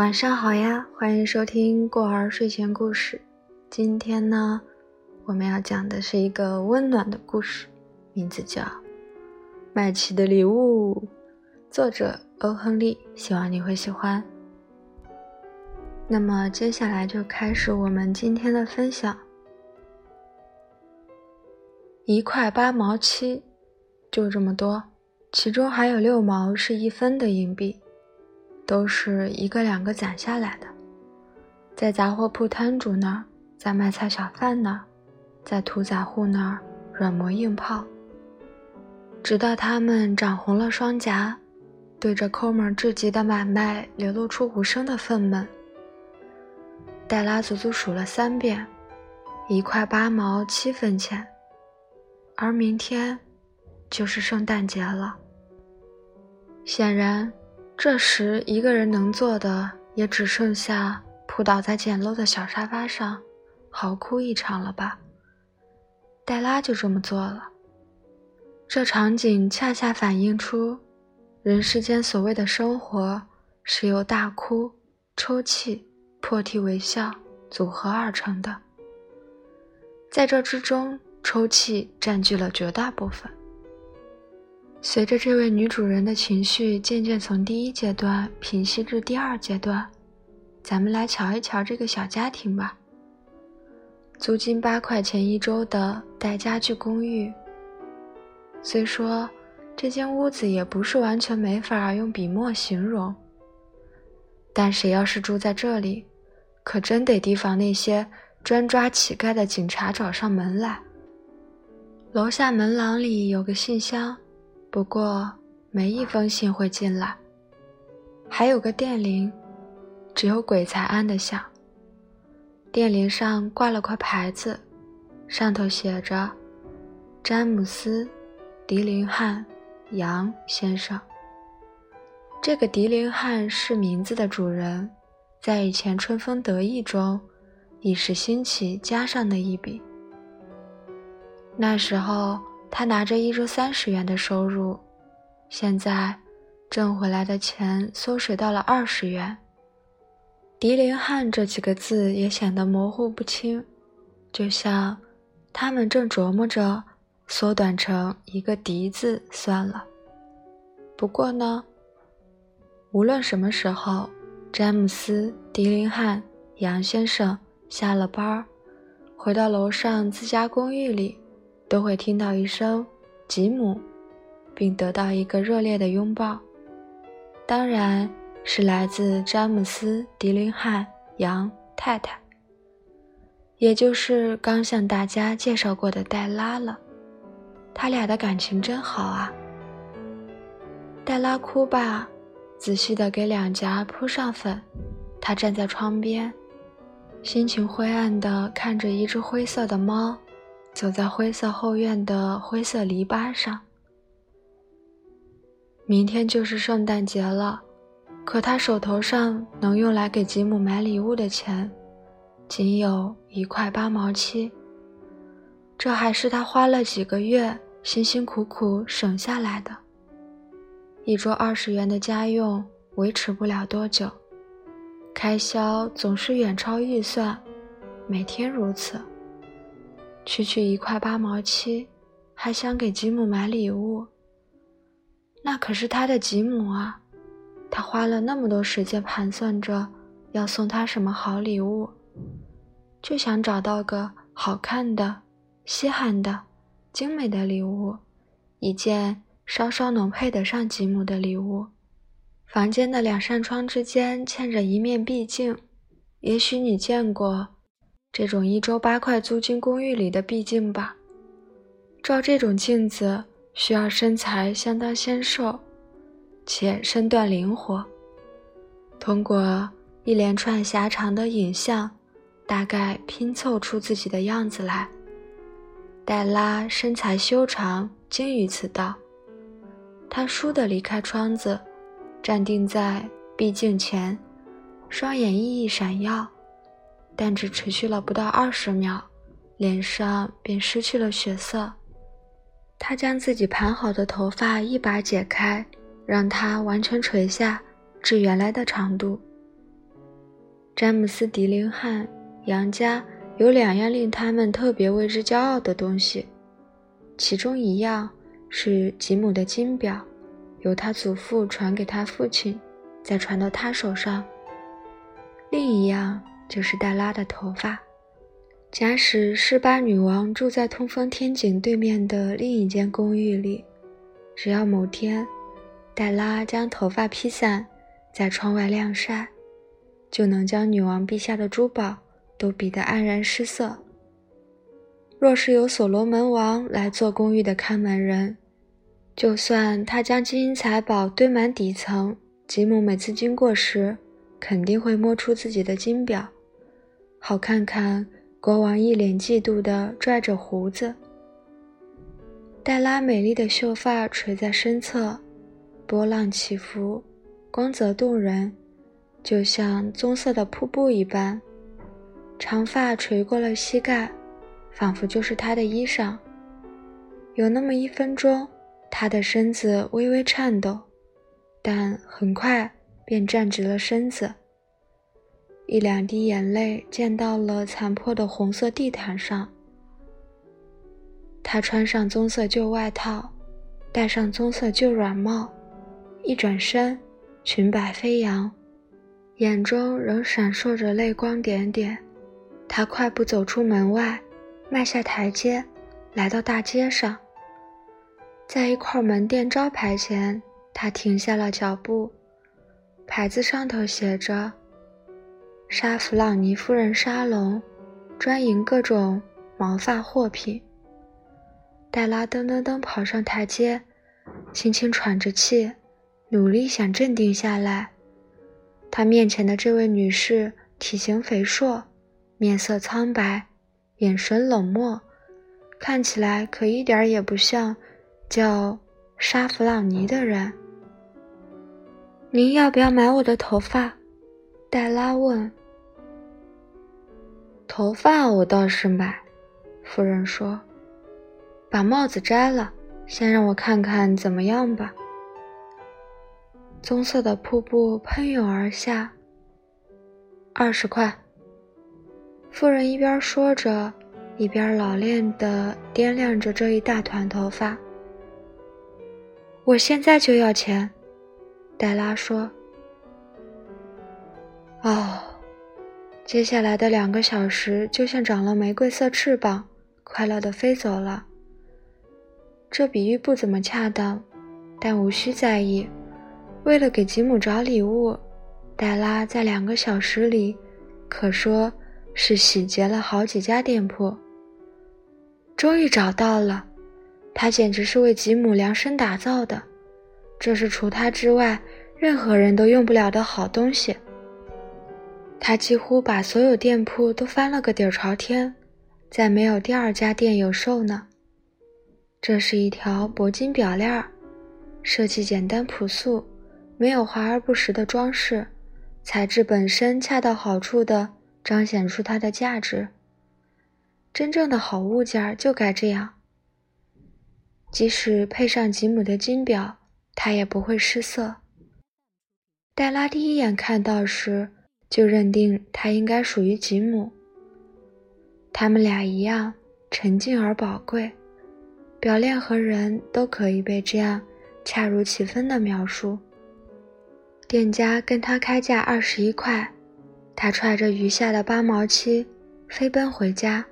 晚上好呀，欢迎收听过儿睡前故事。今天呢，我们要讲的是一个温暖的故事，名字叫《麦琪的礼物》，作者欧亨利。希望你会喜欢。那么接下来就开始我们今天的分享。一块八毛七，就这么多，其中还有六毛是一分的硬币。都是一个两个攒下来的，在杂货铺摊主那儿，在卖菜小贩那儿，在屠宰户那儿软磨硬泡，直到他们涨红了双颊，对着抠门至极的买卖流露出无声的愤懑。黛拉足足数了三遍，一块八毛七分钱，而明天就是圣诞节了。显然。这时，一个人能做的也只剩下扑倒在简陋的小沙发上，嚎哭一场了吧？黛拉就这么做了。这场景恰恰反映出，人世间所谓的生活是由大哭、抽泣、破涕为笑组合而成的。在这之中，抽泣占据了绝大部分。随着这位女主人的情绪渐渐从第一阶段平息至第二阶段，咱们来瞧一瞧这个小家庭吧。租金八块钱一周的带家具公寓，虽说这间屋子也不是完全没法用笔墨形容，但谁要是住在这里，可真得提防那些专抓乞丐的警察找上门来。楼下门廊里有个信箱。不过，没一封信会进来。还有个电铃，只有鬼才安得响。电铃上挂了块牌子，上头写着：“詹姆斯·迪林汉，杨先生。”这个迪林汉是名字的主人，在以前春风得意中，一时兴起加上的一笔。那时候。他拿着一周三十元的收入，现在挣回来的钱缩水到了二十元。迪林汉这几个字也显得模糊不清，就像他们正琢磨着缩短成一个“迪”字算了。不过呢，无论什么时候，詹姆斯·迪林汉杨先生下了班儿，回到楼上自家公寓里。都会听到一声“吉姆”，并得到一个热烈的拥抱，当然是来自詹姆斯·迪林汉杨太太，也就是刚向大家介绍过的黛拉了。他俩的感情真好啊！黛拉哭罢，仔细地给两颊铺上粉。她站在窗边，心情灰暗地看着一只灰色的猫。走在灰色后院的灰色篱笆上。明天就是圣诞节了，可他手头上能用来给吉姆买礼物的钱，仅有一块八毛七。这还是他花了几个月辛辛苦苦省下来的。一桌二十元的家用维持不了多久，开销总是远超预算，每天如此。区区一块八毛七，还想给吉姆买礼物？那可是他的吉姆啊！他花了那么多时间盘算着要送他什么好礼物，就想找到个好看的、稀罕的、精美的礼物，一件稍稍能配得上吉姆的礼物。房间的两扇窗之间嵌着一面壁镜，也许你见过。这种一周八块租金公寓里的壁镜吧，照这种镜子需要身材相当纤瘦，且身段灵活。通过一连串狭长的影像，大概拼凑出自己的样子来。黛拉身材修长，精于此道。她倏地离开窗子，站定在壁镜前，双眼熠熠闪耀。但只持续了不到二十秒，脸上便失去了血色。他将自己盘好的头发一把解开，让它完全垂下至原来的长度。詹姆斯·迪林汉杨家有两样令他们特别为之骄傲的东西，其中一样是吉姆的金表，由他祖父传给他父亲，再传到他手上；另一样就是黛拉的头发。假使施巴女王住在通风天井对面的另一间公寓里，只要某天黛拉将头发披散，在窗外晾晒，就能将女王陛下的珠宝都比得黯然失色。若是有所罗门王来做公寓的看门人，就算他将金银财宝堆满底层，吉姆每次经过时，肯定会摸出自己的金表，好看看。国王一脸嫉妒地拽着胡子。黛拉美丽的秀发垂在身侧，波浪起伏，光泽动人，就像棕色的瀑布一般。长发垂过了膝盖，仿佛就是她的衣裳。有那么一分钟，她的身子微微颤抖，但很快便站直了身子。一两滴眼泪溅到了残破的红色地毯上。他穿上棕色旧外套，戴上棕色旧软帽，一转身，裙摆飞扬，眼中仍闪烁着泪光点点。他快步走出门外，迈下台阶，来到大街上。在一块门店招牌前，他停下了脚步，牌子上头写着。沙弗朗尼夫人沙龙，专营各种毛发货品。黛拉噔噔噔跑上台阶，轻轻喘着气，努力想镇定下来。她面前的这位女士体型肥硕，面色苍白，眼神冷漠，看起来可一点也不像叫沙弗朗尼的人。您要不要买我的头发？黛拉问。头发我倒是买，夫人说：“把帽子摘了，先让我看看怎么样吧。”棕色的瀑布喷涌而下。二十块。夫人一边说着，一边老练地掂量着这一大团头发。我现在就要钱，黛拉说。哦。接下来的两个小时就像长了玫瑰色翅膀，快乐地飞走了。这比喻不怎么恰当，但无需在意。为了给吉姆找礼物，黛拉在两个小时里可说是洗劫了好几家店铺。终于找到了，它简直是为吉姆量身打造的。这是除他之外任何人都用不了的好东西。他几乎把所有店铺都翻了个底朝天，再没有第二家店有售呢。这是一条铂金表链儿，设计简单朴素，没有华而不实的装饰，材质本身恰到好处地彰显出它的价值。真正的好物件儿就该这样，即使配上吉姆的金表，它也不会失色。黛拉第一眼看到时。就认定它应该属于吉姆。他们俩一样沉静而宝贵，表链和人都可以被这样恰如其分的描述。店家跟他开价二十一块，他揣着余下的八毛七飞奔回家。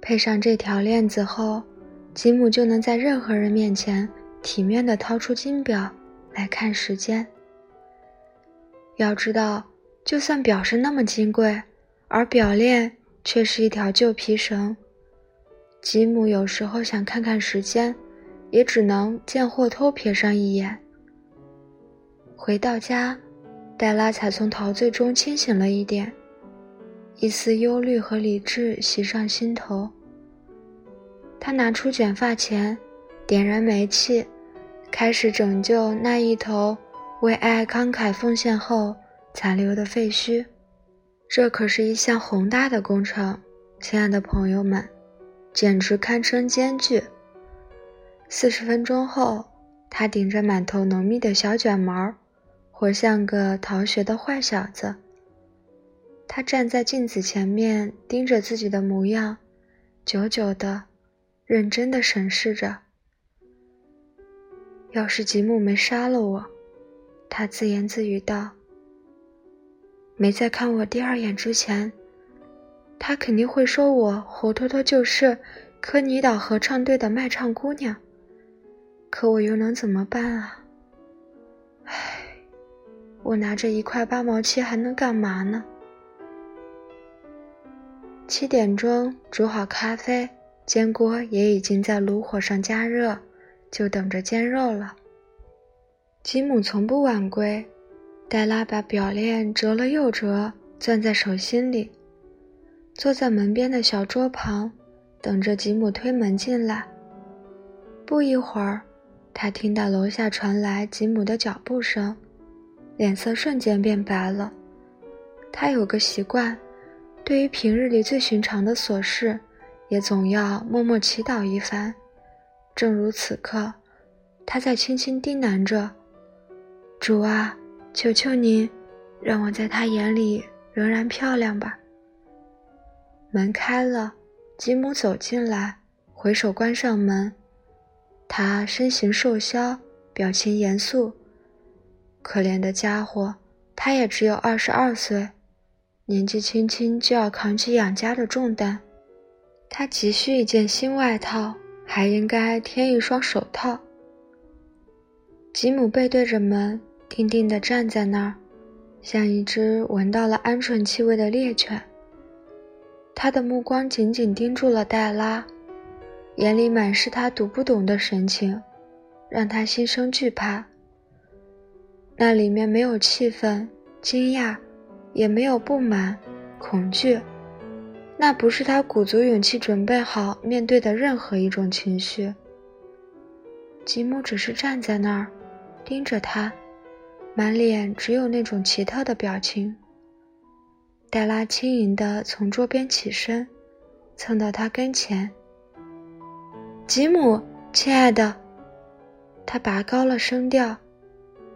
配上这条链子后，吉姆就能在任何人面前体面地掏出金表来看时间。要知道。就算表是那么金贵，而表链却是一条旧皮绳。吉姆有时候想看看时间，也只能见货偷瞥上一眼。回到家，黛拉才从陶醉中清醒了一点，一丝忧虑和理智袭上心头。她拿出卷发钳，点燃煤气，开始拯救那一头为爱慷慨奉献后。残留的废墟，这可是一项宏大的工程，亲爱的朋友们，简直堪称艰巨。四十分钟后，他顶着满头浓密的小卷毛，活像个逃学的坏小子。他站在镜子前面，盯着自己的模样，久久的、认真的审视着。要是吉姆没杀了我，他自言自语道：“没在看我第二眼之前，他肯定会说我活脱脱就是科尼岛合唱队的卖唱姑娘。可我又能怎么办啊？唉，我拿着一块八毛七还能干嘛呢？”七点钟，煮好咖啡，煎锅也已经在炉火上加热，就等着煎肉了。吉姆从不晚归，黛拉把表链折了又折，攥在手心里，坐在门边的小桌旁，等着吉姆推门进来。不一会儿，他听到楼下传来吉姆的脚步声，脸色瞬间变白了。他有个习惯。对于平日里最寻常的琐事，也总要默默祈祷一番。正如此刻，他在轻轻低喃着：“主啊，求求您，让我在他眼里仍然漂亮吧。”门开了，吉姆走进来，回手关上门。他身形瘦削，表情严肃。可怜的家伙，他也只有二十二岁。年纪轻轻就要扛起养家的重担，他急需一件新外套，还应该添一双手套。吉姆背对着门，定定地站在那儿，像一只闻到了鹌鹑气味的猎犬。他的目光紧紧盯住了黛拉，眼里满是他读不懂的神情，让他心生惧怕。那里面没有气愤、惊讶。也没有不满、恐惧，那不是他鼓足勇气准备好面对的任何一种情绪。吉姆只是站在那儿，盯着他，满脸只有那种奇特的表情。黛拉轻盈地从桌边起身，蹭到他跟前。吉姆，亲爱的，他拔高了声调：“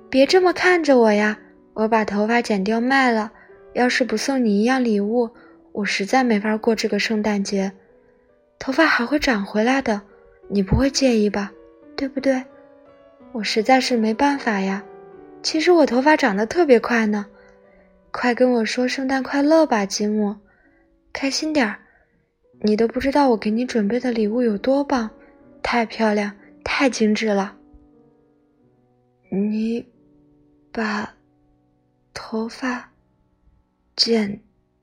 别这么看着我呀，我把头发剪掉卖了。”要是不送你一样礼物，我实在没法过这个圣诞节。头发还会长回来的，你不会介意吧？对不对？我实在是没办法呀。其实我头发长得特别快呢。快跟我说圣诞快乐吧，吉姆。开心点儿。你都不知道我给你准备的礼物有多棒，太漂亮，太精致了。你把头发。剪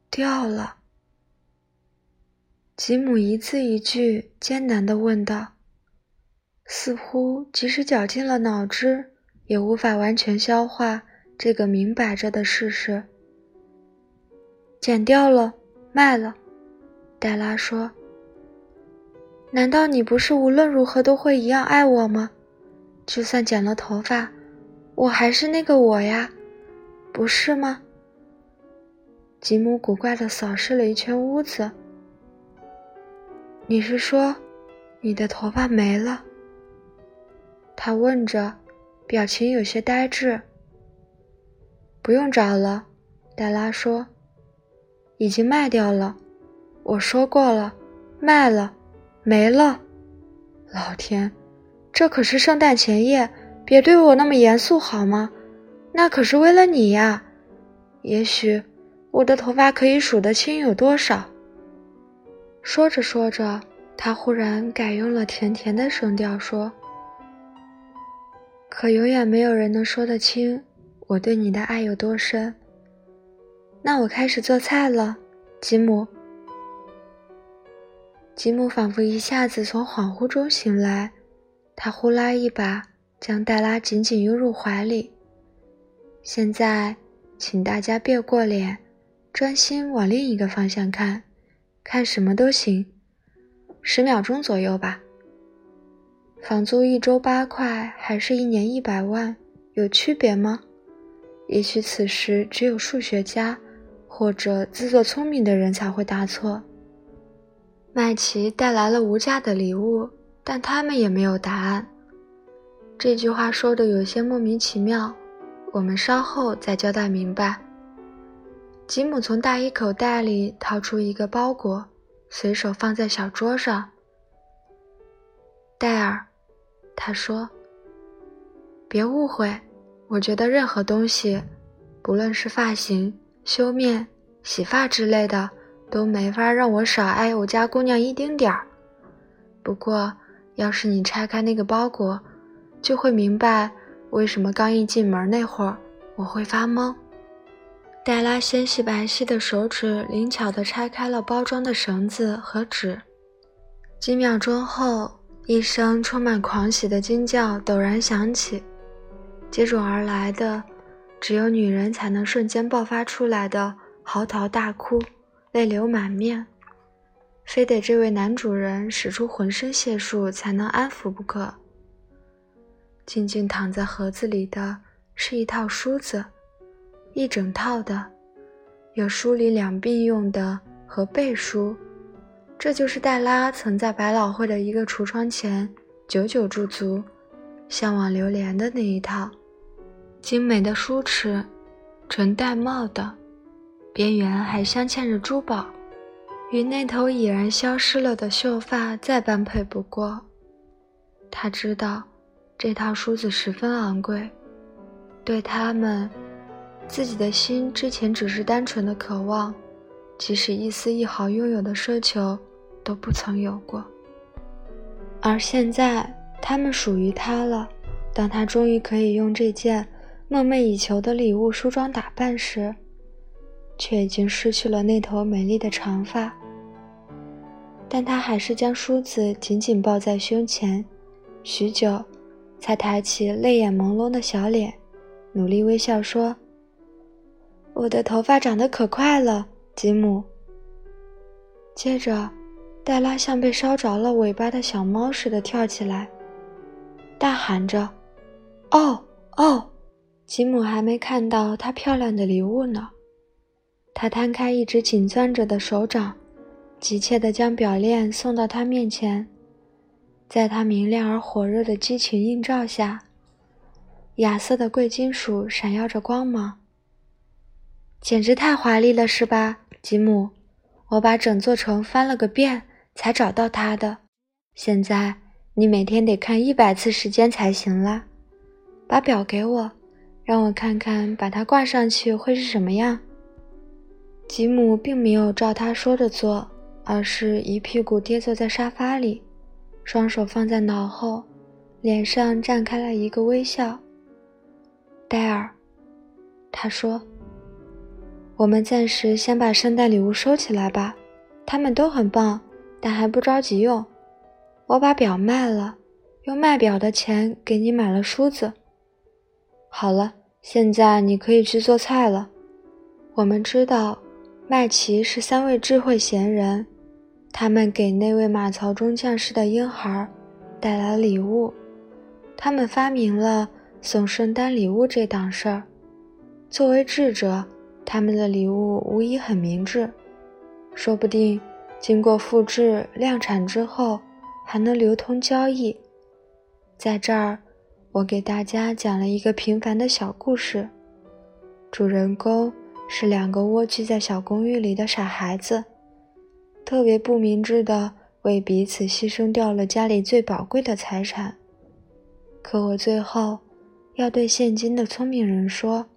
掉了。吉姆一字一句艰难地问道，似乎即使绞尽了脑汁，也无法完全消化这个明摆着的事实。剪掉了，卖了。黛拉说：“难道你不是无论如何都会一样爱我吗？就算剪了头发，我还是那个我呀，不是吗？”吉姆古怪地扫视了一圈屋子。“你是说，你的头发没了？”他问着，表情有些呆滞。“不用找了。”黛拉说，“已经卖掉了。我说过了，卖了，没了。老天，这可是圣诞前夜，别对我那么严肃好吗？那可是为了你呀。也许……”我的头发可以数得清有多少。说着说着，他忽然改用了甜甜的声调说：“可永远没有人能说得清我对你的爱有多深。”那我开始做菜了，吉姆。吉姆仿佛一下子从恍惚中醒来，他呼啦一把将黛拉紧紧拥入怀里。现在，请大家别过脸。专心往另一个方向看，看什么都行，十秒钟左右吧。房租一周八块，还是一年一百万，有区别吗？也许此时只有数学家或者自作聪明的人才会答错。麦琪带来了无价的礼物，但他们也没有答案。这句话说的有些莫名其妙，我们稍后再交代明白。吉姆从大衣口袋里掏出一个包裹，随手放在小桌上。戴尔，他说：“别误会，我觉得任何东西，不论是发型、修面、洗发之类的，都没法让我少爱我家姑娘一丁点儿。不过，要是你拆开那个包裹，就会明白为什么刚一进门那会儿我会发懵。”黛拉纤细白皙的手指灵巧地拆开了包装的绳子和纸，几秒钟后，一声充满狂喜的惊叫陡然响起，接踵而来的只有女人才能瞬间爆发出来的嚎啕大哭、泪流满面，非得这位男主人使出浑身解数才能安抚不可。静静躺在盒子里的是一套梳子。一整套的，有梳理两鬓用的和背梳，这就是黛拉曾在百老汇的一个橱窗前久久驻足、向往流连的那一套精美的梳齿，纯玳瑁的，边缘还镶嵌着珠宝，与那头已然消失了的秀发再般配不过。他知道这套梳子十分昂贵，对他们。自己的心之前只是单纯的渴望，即使一丝一毫拥有的奢求都不曾有过。而现在，他们属于他了。当他终于可以用这件梦寐以求的礼物梳妆打扮时，却已经失去了那头美丽的长发。但他还是将梳子紧紧抱在胸前，许久，才抬起泪眼朦胧的小脸，努力微笑说。我的头发长得可快了，吉姆。接着，黛拉像被烧着了尾巴的小猫似的跳起来，大喊着：“哦哦！”吉姆还没看到她漂亮的礼物呢。他摊开一只紧攥着的手掌，急切地将表链送到他面前。在他明亮而火热的激情映照下，亚瑟的贵金属闪耀着光芒。简直太华丽了，是吧，吉姆？我把整座城翻了个遍才找到它的。现在你每天得看一百次时间才行了。把表给我，让我看看把它挂上去会是什么样。吉姆并没有照他说的做，而是一屁股跌坐在沙发里，双手放在脑后，脸上绽开了一个微笑。戴尔，他说。我们暂时先把圣诞礼物收起来吧，它们都很棒，但还不着急用。我把表卖了，用卖表的钱给你买了梳子。好了，现在你可以去做菜了。我们知道，麦琪是三位智慧贤人，他们给那位马槽中将士的婴孩带来了礼物，他们发明了送圣诞礼物这档事儿。作为智者。他们的礼物无疑很明智，说不定经过复制量产之后还能流通交易。在这儿，我给大家讲了一个平凡的小故事，主人公是两个蜗居在小公寓里的傻孩子，特别不明智的为彼此牺牲掉了家里最宝贵的财产。可我最后要对现今的聪明人说。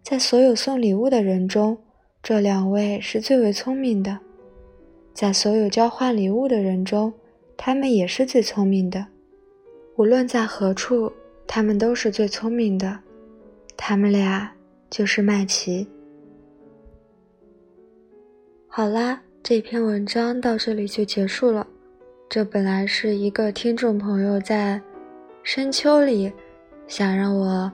在所有送礼物的人中，这两位是最为聪明的；在所有交换礼物的人中，他们也是最聪明的。无论在何处，他们都是最聪明的。他们俩就是麦琪。好啦，这篇文章到这里就结束了。这本来是一个听众朋友在深秋里想让我。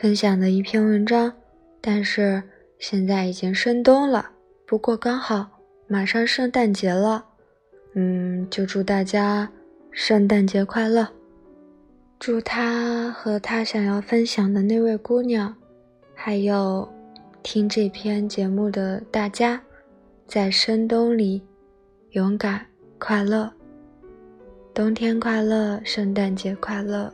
分享的一篇文章，但是现在已经深冬了。不过刚好马上圣诞节了，嗯，就祝大家圣诞节快乐！祝他和他想要分享的那位姑娘，还有听这篇节目的大家，在深冬里勇敢快乐，冬天快乐，圣诞节快乐！